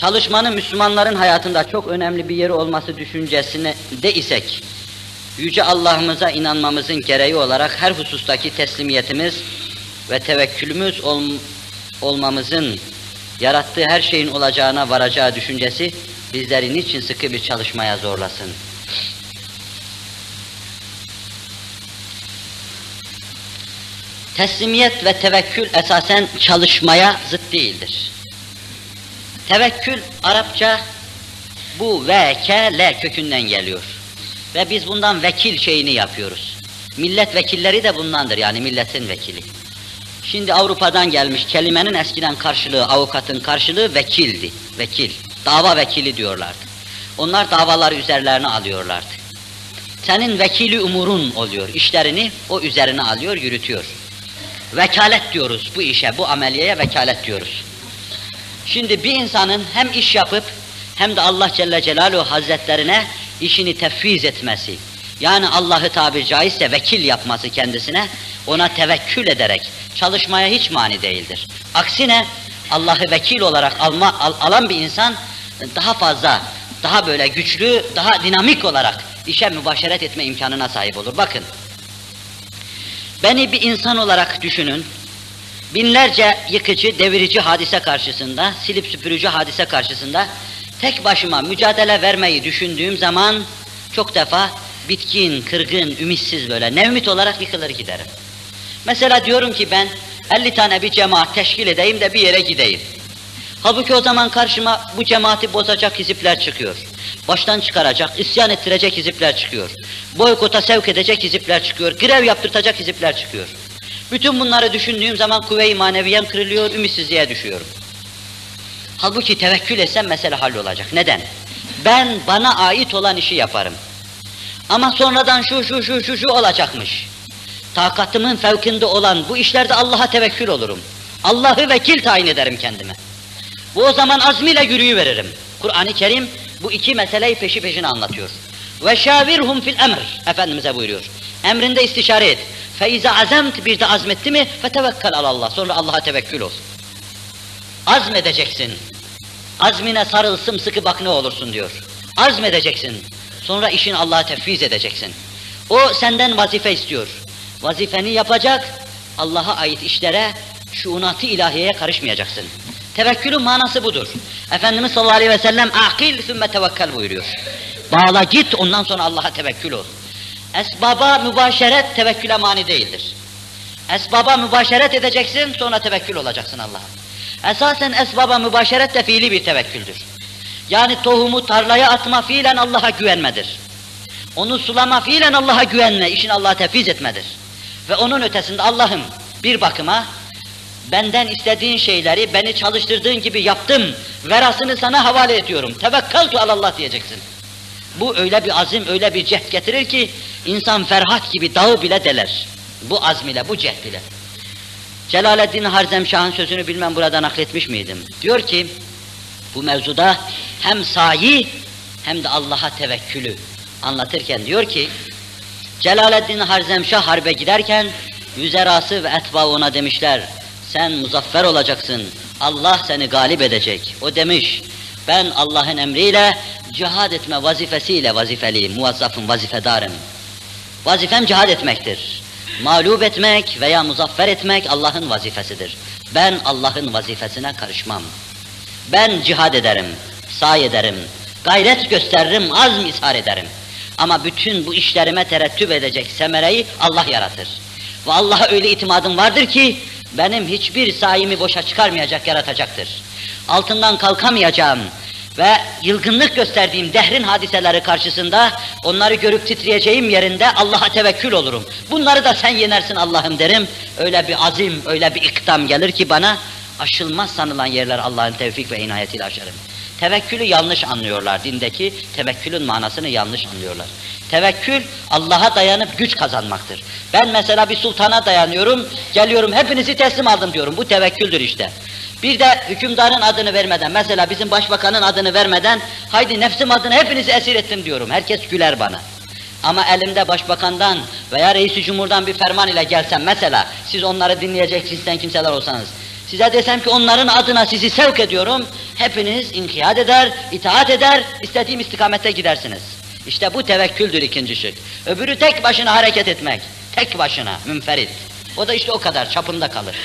çalışmanın Müslümanların hayatında çok önemli bir yeri olması düşüncesine de isek, Yüce Allah'ımıza inanmamızın gereği olarak her husustaki teslimiyetimiz ve tevekkülümüz ol, olmamızın yarattığı her şeyin olacağına varacağı düşüncesi bizleri niçin sıkı bir çalışmaya zorlasın? Teslimiyet ve tevekkül esasen çalışmaya zıt değildir. Tevekkül Arapça bu ve ke le kökünden geliyor. Ve biz bundan vekil şeyini yapıyoruz. Millet vekilleri de bundandır yani milletin vekili. Şimdi Avrupa'dan gelmiş kelimenin eskiden karşılığı, avukatın karşılığı vekildi. Vekil, dava vekili diyorlardı. Onlar davaları üzerlerine alıyorlardı. Senin vekili umurun oluyor, işlerini o üzerine alıyor, yürütüyor. Vekalet diyoruz bu işe, bu ameliyeye vekalet diyoruz. Şimdi bir insanın hem iş yapıp hem de Allah Celle Celaluhu Hazretlerine işini tefviz etmesi, yani Allah'ı tabir caizse vekil yapması kendisine, ona tevekkül ederek çalışmaya hiç mani değildir. Aksine Allah'ı vekil olarak alma, al, alan bir insan daha fazla, daha böyle güçlü, daha dinamik olarak işe mübaşeret etme imkanına sahip olur. Bakın, beni bir insan olarak düşünün, binlerce yıkıcı, devirici hadise karşısında, silip süpürücü hadise karşısında tek başıma mücadele vermeyi düşündüğüm zaman çok defa bitkin, kırgın, ümitsiz böyle nevmit olarak yıkılır giderim. Mesela diyorum ki ben 50 tane bir cemaat teşkil edeyim de bir yere gideyim. Halbuki o zaman karşıma bu cemaati bozacak hizipler çıkıyor. Baştan çıkaracak, isyan ettirecek hizipler çıkıyor. Boykota sevk edecek hizipler çıkıyor. Grev yaptırtacak hizipler çıkıyor. Bütün bunları düşündüğüm zaman kuvve-i maneviyem kırılıyor, ümitsizliğe düşüyorum. Halbuki tevekkül etsem mesele hallolacak. Neden? Ben bana ait olan işi yaparım. Ama sonradan şu şu şu şu şu olacakmış. Takatımın fevkinde olan bu işlerde Allah'a tevekkül olurum. Allah'ı vekil tayin ederim kendime. Bu o zaman azmiyle yürüyü veririm. Kur'an-ı Kerim bu iki meseleyi peşi peşine anlatıyor. Ve şavirhum fil emr Efendimiz'e buyuruyor. Emrinde istişare et. Feize azemt bir de azmetti mi fetevekkel Allah. Sonra Allah'a tevekkül ol. Azmedeceksin. Azmine sarıl sımsıkı bak ne olursun diyor. Azmedeceksin. Sonra işin Allah'a tefviz edeceksin. O senden vazife istiyor. Vazifeni yapacak, Allah'a ait işlere, şuunatı ilahiyeye karışmayacaksın. Tevekkülün manası budur. Efendimiz sallallahu aleyhi ve sellem akil sümme tevekkel buyuruyor. Bağla git ondan sonra Allah'a tevekkül ol. Esbaba mübaşeret tevekküle mani değildir. Esbaba mübaşeret edeceksin sonra tevekkül olacaksın Allah'a. Esasen esbaba mübaşeret de fiili bir tevekküldür. Yani tohumu tarlaya atma fiilen Allah'a güvenmedir. Onu sulama fiilen Allah'a güvenme, işin Allah'a tefviz etmedir. Ve onun ötesinde Allah'ım bir bakıma benden istediğin şeyleri beni çalıştırdığın gibi yaptım, verasını sana havale ediyorum. Tevekkaltu alallah diyeceksin. Bu öyle bir azim, öyle bir cehd getirir ki insan Ferhat gibi dağı bile deler. Bu azm ile, bu cehd ile. Celaleddin Harzemşah'ın sözünü bilmem burada nakletmiş miydim? Diyor ki bu mevzuda hem sayi hem de Allah'a tevekkülü anlatırken diyor ki Celaleddin Harzemşah harbe giderken yüzerası ve etba ona demişler sen muzaffer olacaksın Allah seni galip edecek. O demiş ben Allah'ın emriyle cihad etme vazifesiyle vazifeliyim, muvazzafım, vazifedarım. Vazifem cihad etmektir. Mağlup etmek veya muzaffer etmek Allah'ın vazifesidir. Ben Allah'ın vazifesine karışmam. Ben cihad ederim, say ederim, gayret gösteririm, azm ishar ederim. Ama bütün bu işlerime terettüp edecek semereyi Allah yaratır. Ve Allah'a öyle itimadım vardır ki, benim hiçbir sayimi boşa çıkarmayacak, yaratacaktır. Altından kalkamayacağım ve yılgınlık gösterdiğim dehrin hadiseleri karşısında onları görüp titreyeceğim yerinde Allah'a tevekkül olurum. Bunları da sen yenersin Allah'ım derim. Öyle bir azim, öyle bir ikdam gelir ki bana aşılmaz sanılan yerler Allah'ın tevfik ve inayetiyle aşarım. Tevekkülü yanlış anlıyorlar. Dindeki tevekkülün manasını yanlış anlıyorlar. Tevekkül Allah'a dayanıp güç kazanmaktır. Ben mesela bir sultana dayanıyorum, geliyorum hepinizi teslim aldım diyorum. Bu tevekküldür işte. Bir de hükümdarın adını vermeden, mesela bizim başbakanın adını vermeden, haydi nefsim adına hepinizi esir ettim diyorum. Herkes güler bana. Ama elimde başbakandan veya reisi cumhurdan bir ferman ile gelsem mesela, siz onları dinleyecek cinsten kimseler olsanız, Size desem ki onların adına sizi sevk ediyorum, hepiniz inkiyat eder, itaat eder, istediğim istikamette gidersiniz. İşte bu tevekküldür ikinci şık. Öbürü tek başına hareket etmek, tek başına, münferit. O da işte o kadar, çapında kalır.